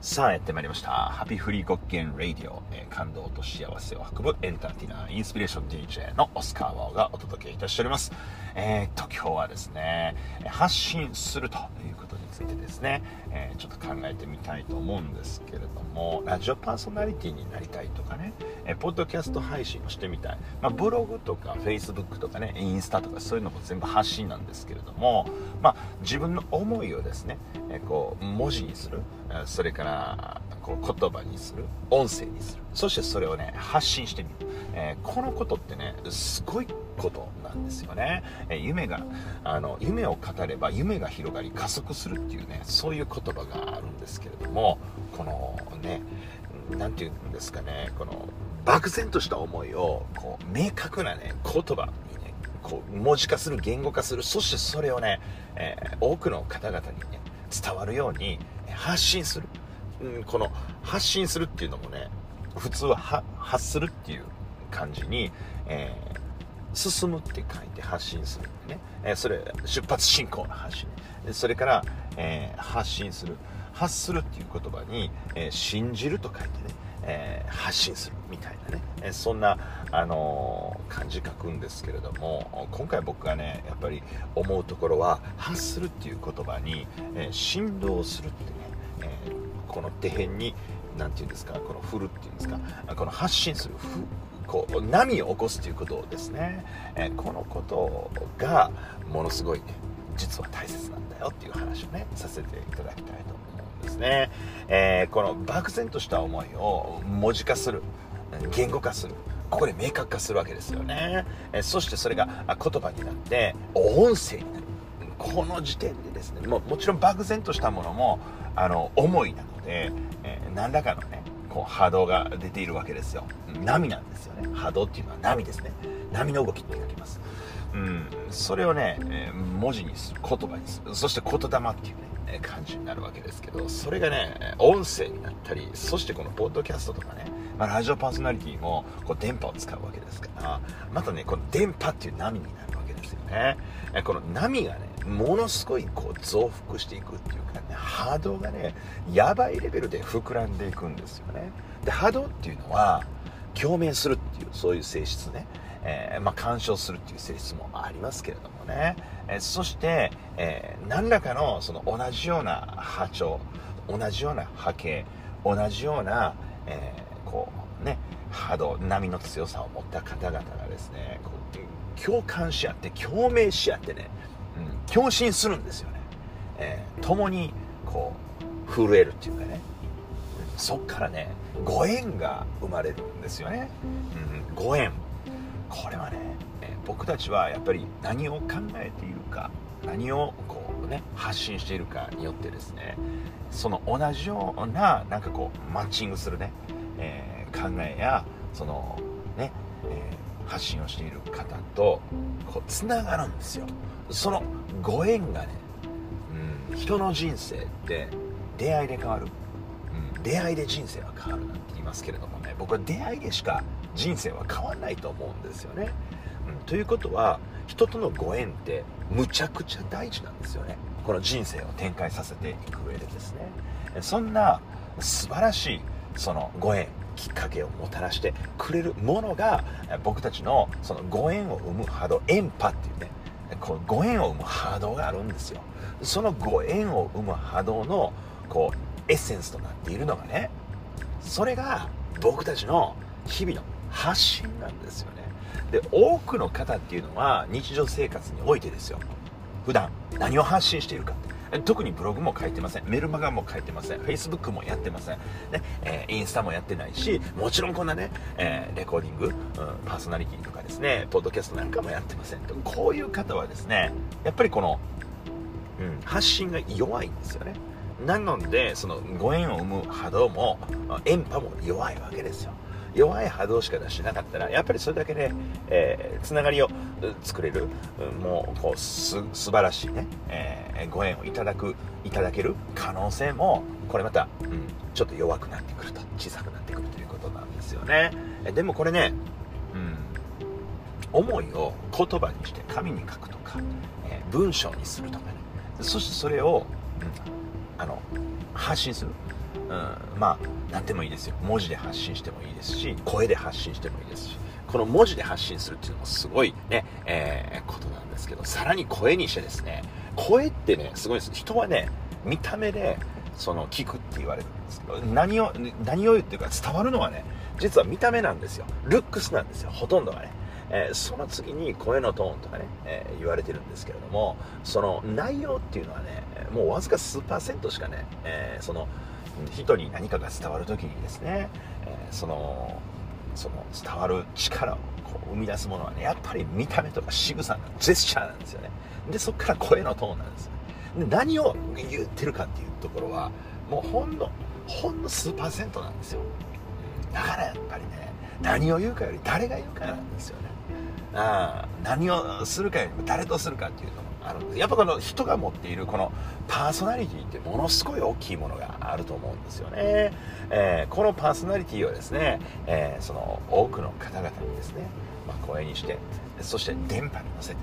さあやってまいりました。ハピフリーゴッケンラディオ、えー感動と幸せを運ぶエンターテイナー、インスピレーション DJ のオスカー・ワオがお届けいたしております。えー、っと、今日はですね、発信するということについてですね、えーちょっと考えてみたいと思うんですけれども、ラジオパーソナリティになりたいとかね、えポッドキャスト配信をしてみたい。まあ、ブログとか、フェイスブックとかね、インスタとかそういうのも全部発信なんですけれども、まあ、自分の思いをですね、えこう、文字にする、それから、こう言葉にする。音声にする。そしてそれをね発信してみる、えーこのことってねすごいことなんですよね、えー夢があの夢を語れば夢が広がり加速するっていうねそういう言葉があるんですけれどもこのね何て言うんですかねこの漠然とした思いをこう明確なね言葉にねこう文字化する言語化するそしてそれをね、えー多くの方々にね伝わるように発信する。うんこの発信するっていうのもね普通は発するっていう感じに、えー進むって書いて発信するね、えーそれ出発進行の発信。それから、えー発信する。発するっていう言葉に、えー信じると書いてね、えー発信するみたいなね、えそんな、あのー漢字書くんですけれども今回僕がねやっぱり思うところは発するっていう言葉に、え振動するってね、えこの手辺に何て言うんですかこの振るっていうんですかこの発信するふこう波を起こすということですね、えこのことがものすごい実は大切なんだよっていう話をねさせていただきたいと思うんですね、えーこの漠然とした思いを文字化する言語化するここで明確化するわけですよね、えーそしてそれが言葉になって音声になる。この時点でですねももちろん漠然としたものもあの思いなので、えー何らかのねこう波動が出ているわけですよ。波なんですよね。波動っていうのは波ですね。波の動きって書きます。うん。それをね、えー文字にする言葉にする。そして言霊っていうね感じになるわけですけどそれがね音声になったりそしてこのポッドキャストとかね、まあ、ラジオパーソナリティもこう電波を使うわけですからまたねこの電波っていう波になるわけですよね。この波がねものすごいこう増幅していくっていうかね波動がねやばいレベルで膨らんでいくんですよね。で波動っていうのは共鳴するっていうそういう性質ね、えーまあ、干渉するっていう性質もありますけれどもね、えーそして、えー何らかのその同じような波長同じような波形同じような、えーこうね波動波の強さを持った方々がですねこう共感し合って共鳴し合ってね、うん、共振するんですよね、えー共にこう震えるっていうかね。そっからねご縁が生まれるんですよね、うん、ご縁。これはね、え僕たちはやっぱり何を考えているか何をこうね発信しているかによってですねその同じようななんかこうマッチングするね、えー考えやそのね、えー発信をしている方とこうつながるんですよ。そのご縁がね、うん、人の人生って出会いで変わる。うん出会いで人生は変わるなんて言いますけれどもね僕は出会いでしか人生は変わらないと思うんですよね、うん、ということは人とのご縁ってむちゃくちゃ大事なんですよね。この人生を展開させていく上でですね。そんな素晴らしいそのご縁きっかけをもたらしてくれるものが僕たちのそのご縁を生む波動縁波っていうねこうご縁を生む波動があるんですよ。そのご縁を生む波動のこうエッセンスとなっているのがねそれが僕たちの日々の発信なんですよね。で多くの方っていうのは日常生活においてですよ。普段何を発信しているか特にブログも書いてません。メルマガも書いてません。Facebook もやってません、ねえーインスタもやってないしもちろんこんなね、えーレコーディング、うんパーソナリティとかですねポッドキャストなんかもやってません。とこういう方はですねやっぱりこの、うん、発信が弱いんですよね。なのでそのご縁を生む波動もあ電波も弱いわけですよ。弱い波動しか出してなかったらやっぱりそれだけで、えーつながりを作れる。もうこうす素晴らしいね、えーご縁をいただくいただける可能性もこれまた、うん、ちょっと弱くなってくると小さくなってくるということなんですよね。でもこれね、うん、思いを言葉にして紙に書くとか、えー文章にするとかね。そしてそれを、うんあの発信する、うん、まあ何でもいいですよ。文字で発信してもいいですし声で発信してもいいですし。この文字で発信するっていうのもすごいね、えー、ことなんですけどさらに声にしてですね声ってねすごいです。人はね見た目でその聞くって言われるんですけど何を何を言ってるか伝わるのはね実は見た目なんですよ。ルックスなんですよ。ほとんどがねえー、その次に声のトーンとかね、えー、言われてるんですけれどもその内容っていうのはねもうわずか数パーセントしかね、えー、その人に何かが伝わる時にですね、えそのその伝わる力をこう生み出すものはねやっぱり見た目とか仕草のジェスチャーなんですよね。でそこから声のトーンなんですよ。で何を言ってるかっていうところはもうほんのほんの数パーセントなんですよ。だからやっぱりね何を言うかより誰が言うかなんですよね。あ何をするかよりも誰とするかっていうのもあるんですやっぱこの人が持っているこのパーソナリティってものすごい大きいものがあると思うんですよね、えー、このパーソナリティをですね、えー、その多くの方々にですね、まあ、声にしてそして電波に乗せて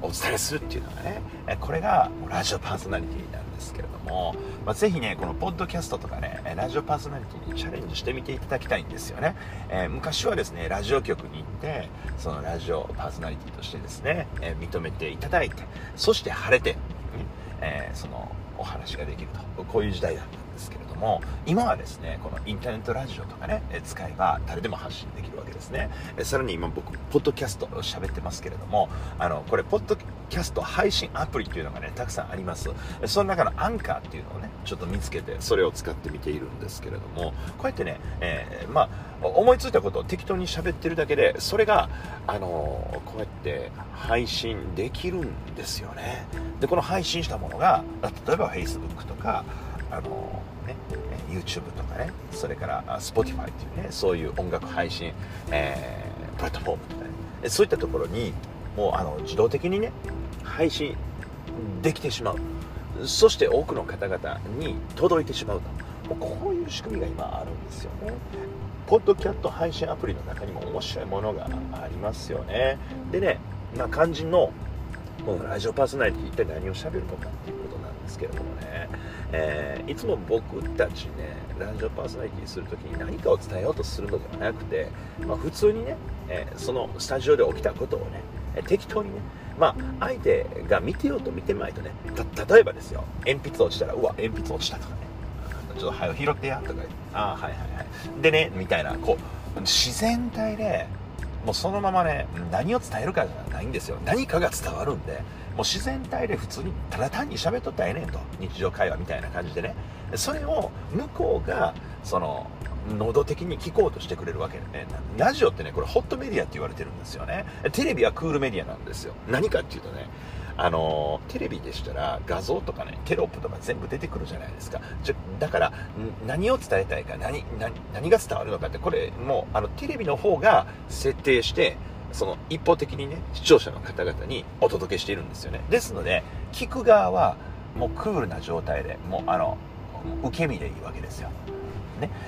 お伝えするっていうのがねこれがラジオパーソナリティなんですけれども、まあ、ぜひねこのポッドキャストとかねラジオパーソナリティにチャレンジしてみていただきたいんですよね、えー、昔はですねラジオ局に行ってそのラジオパーソナリティとしてですね、えー、認めていただいてそして晴れて、えー、そのお話ができると。こういう時代だった。も今はですねこのインターネットラジオとかね使えば誰でも発信できるわけですね。さらに今僕ポッドキャストを喋ってますけれどもあのこれポッドキャスト配信アプリっていうのがねたくさんあります。その中のアンカーっていうのをねちょっと見つけてそれを使ってみているんですけれどもこうやってね、えー、まあ思いついたことを適当に喋ってるだけでそれがあのこうやって配信できるんですよね。でこの配信したものが例えば Facebook とかあのね YouTube とかねそれから Spotify っていうねそういう音楽配信、えー、プラットフォームとかね。そういったところにもうあの自動的にね配信できてしまう。そして多くの方々に届いてしまうと。もうこういう仕組みが今あるんですよね。ポッドキャット配信アプリの中にも面白いものがありますよね。でね、まあ、肝心のこのラジオパーソナリティ一体何をしゃべるのかっていうですけれどもね、えー、いつも僕たちねラジオパーソナリティする時に何かを伝えようとするのではなくて、まあ、普通にね、えー、そのスタジオで起きたことをね適当にねまあ相手が見てようと見てまいとね例えばですよ鉛筆落ちたらうわ鉛筆落ちたとかね。ちょっと早く拾ってやとかああはいはいはい。でねみたいなこう自然体でもうそのままね何を伝えるかじゃないんですよ。何かが伝わるんで。もう自然体で普通にただ単に喋っとったらええねんと。日常会話みたいな感じでね。それを向こうがその喉的に聞こうとしてくれるわけでね。ラジオってねこれホットメディアって言われてるんですよね。テレビはクールメディアなんですよ。何かっていうとねあのテレビでしたら画像とかねテロップとか全部出てくるじゃないですか。じゃだから何を伝えたいか何何が伝わるのかってこれもうあのテレビの方が設定してその一方的にね視聴者の方々にお届けしているんですよね。ですので聞く側はもうクールな状態でもうあの受け身でいいわけですよ。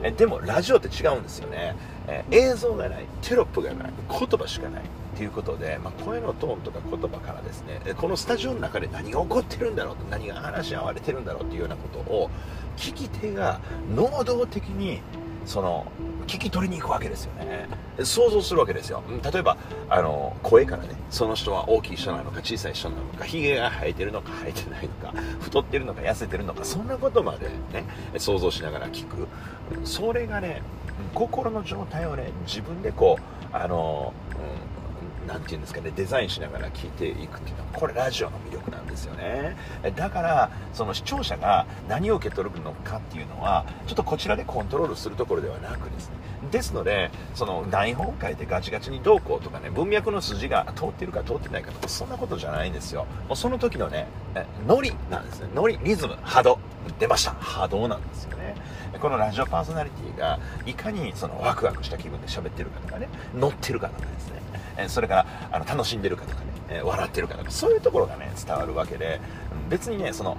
ね、でもラジオって違うんですよね、え、映像がないテロップがない言葉しかないっていうことで、まあ、声のトーンとか言葉からですねこのスタジオの中で何が起こってるんだろうと何が話し合われてるんだろうっていうようなことを聞き手が能動的にその聞き取りに行くわけですよね。想像するわけですよ。例えばあの声からねその人は大きい人なのか小さい人なのかひげが生えてるのか生えてないのか太ってるのか痩せてるのかそんなことまでね想像しながら聞く。それがね心の状態をね自分でこうあの、うん何て言うんですかねデザインしながら聞いていくっていうのはこれラジオの魅力なんですですよね。だからその視聴者が何を受け取るのかっていうのはちょっとこちらでコントロールするところではなくですね。ですのでその台本書いてガチガチにどうこうとかね文脈の筋が通ってるか通ってないかとかそんなことじゃないんですよ。もうその時のねノリなんですね。ノリリズム波動。出ました。波動なんですよね。このラジオパーソナリティがいかにそのワクワクした気分で喋ってるかとかね乗ってるかとかですね。それからあの楽しんでるかとかね、え笑ってるかとかそういうところがね伝わるわけで別にねその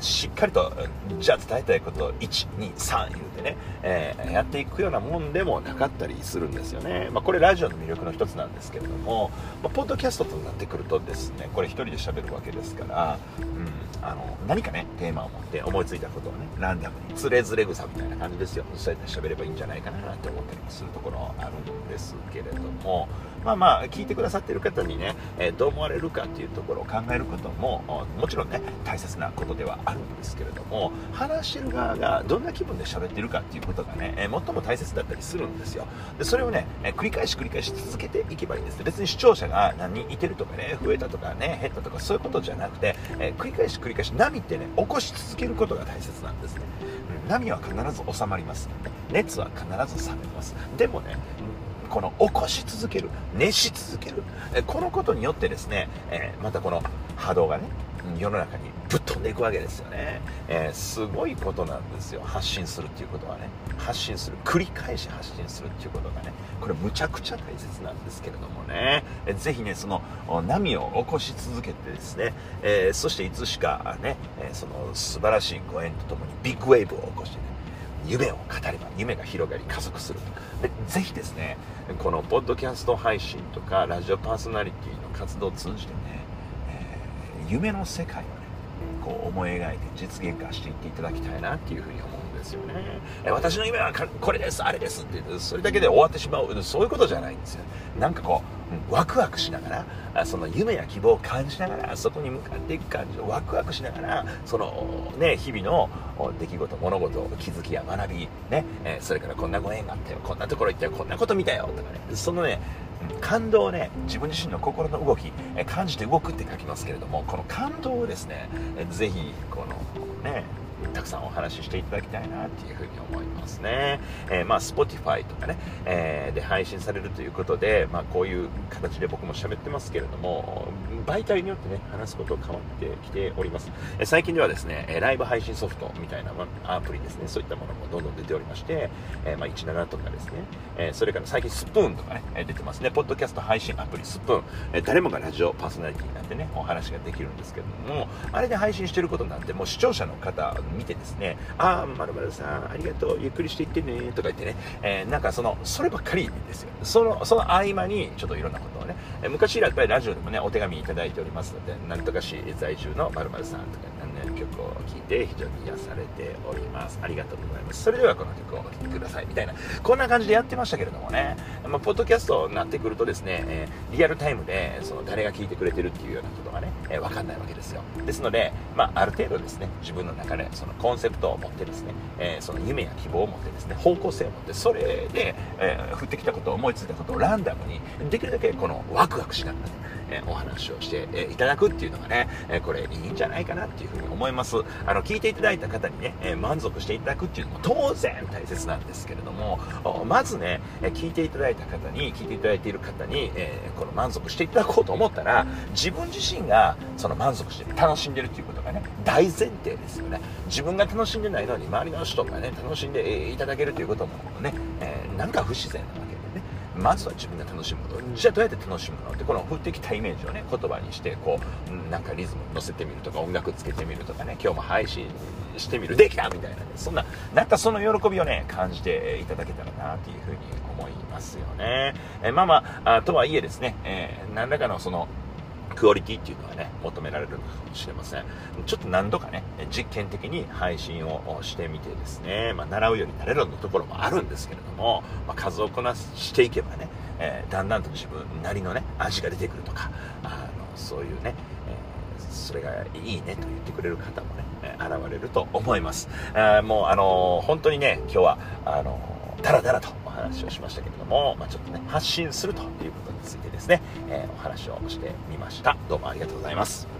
しっかりと、じゃあ伝えたいことを1、2、3言うてね、えー、やっていくようなもんでもなかったりするんですよね。まあ、これラジオの魅力の一つなんですけれども、まあ、ポッドキャストとなってくるとですね、これ1人で喋るわけですから、うん、あの、何かね、テーマを持って思いついたことをね、ランダムに、つれずれ草みたいな感じですよ。そうやって喋ればいいんじゃないかなって思ったりもするところあるんですけれども、まあまあ、聞いてくださっている方にね、えー、どう思われるかっていうところを考えることも、もちろんね、大切なことではあるんですけれども、話してる側がどんな気分で喋っているかっていうことがね、えー、最も大切だったりするんですよ。で、それをね、えー、繰り返し繰り返し続けていけばいいんです。別に視聴者が何人いてるとかね、増えたとかね、減ったとかそういうことじゃなくて、え繰り返し繰り返し波ってね、起こし続けることが大切なんですね。波は必ず収まります。熱は必ず冷めます。でもね、この起こし続ける、熱し続ける、このことによってですね、えまたこの波動がね、世の中にぶっ飛んでいくわけですよね、えー、すごいことなんですよ。発信するっていうことはね。発信する繰り返し発信するっていうことがね。これむちゃくちゃ大切なんですけれどもね、えー、ぜひねその波を起こし続けてですね、えー、そしていつしかね、えその素晴らしいご縁とともにビッグウェーブを起こしてね夢を語れば夢が広がり加速するでぜひですねこのポッドキャスト配信とかラジオパーソナリティの活動を通じてね、えー、夢の世界をねこう思い描いて実現化していっていただきたいなっていうふうに思うんですよね。え私の夢はこれですあれですってそれだけで終わってしまう。そういうことじゃないんですよ。なんかこうワクワクしながらその夢や希望を感じながらそこに向かっていく感じをワクワクしながらそのね日々の出来事物事気づきや学びね、えそれからこんなご縁があったよこんなところ行ったよこんなこと見たよとかねそのね感動をね自分自身の心の動き感じて動くって書きますけれどもこの感動をですねぜひこのねたくさんお話ししていただきたいなっていうふうに思いますね。えー、まあ、Spotify とかね、えー、で配信されるということで、まあ、こういう形で僕も喋ってますけれども、媒体によってね、話すこと変わってきております。えー、最近ではですね、えライブ配信ソフトみたいな、ま、アプリですね、そういったものもどんどん出ておりまして、えまあ、17とかですね、えそれから最近スプーンとかね、出てますね、ポッドキャスト配信アプリスプーン、え誰もがラジオパーソナリティになってね、お話ができるんですけども、あれで配信してることなんて、もう視聴者の方見てですね、ああ、まるまるさん、ありがとう、ゆっくりしていってね、とか言ってね、えー、なんかその、そればっかりですよ。その、その合間に、ちょっといろんなことをね、えー、昔やっぱりラジオでもね、お手紙いただいておりますので、なんとかし在住のまるまるさんとか、ね、曲を聴いて非常に癒されております。ありがとうございます。それではこの曲をお聴きください。みたいな、こんな感じでやってましたけれどもね、まあ、ポッドキャストになってくるとですね、え、リアルタイムで、その誰が聴いてくれてるっていうようなことがね、えー、わかんないわけですよ。ですので、まあ、ある程度ですね、自分の中でそのコンセプトを持ってですね、えー、その夢や希望を持ってですね、方向性を持って、それで、え降ってきたことを思いついたことをランダムに、できるだけこのワクワクしながらね、えお話をして、えいただくっていうのがね、えこれいいんじゃないかなっていうふうに思います。あの、聞いていただいた方にね、え満足していただくっていうのも当然大切なんですけれども、まずね、え聞いていただいた方に、聞いていただいている方に、えこの満足していただこうと思ったら、自分自身がその満足して、楽しんでるっていうことがね、大前提ですよね。自分が楽しんでないのに、周りの人がね、楽しんでいただけるということもね、え、なんか不自然なわけまずは自分が楽しむことじゃあどうやって楽しむのってこの降ってきたイメージをね言葉にしてこうなんかリズム乗せてみるとか音楽つけてみるとかね今日も配信してみるできたみたいなねそんななんかその喜びをね感じていただけたらなっていうふうに思いますよね。えまあまあとはいえですね、えー、何らかのそのクオリティっていうのはね、求められるのかもしれません。ちょっと何度かね、実験的に配信をしてみてですね、まあ、習うようになれるのところもあるんですけれども、まあ、数をこなしていけばね、えー、だんだんと自分なりのね、味が出てくるとか、あの、そういうね、えー、それがいいねと言ってくれる方もね、現れると思います。あもう、あのー、本当にね、今日は、あのダラダラと話をしましたけれども、まあ、ちょっとね、発信するということについてですね、えー、お話をしてみました。どうもありがとうございます。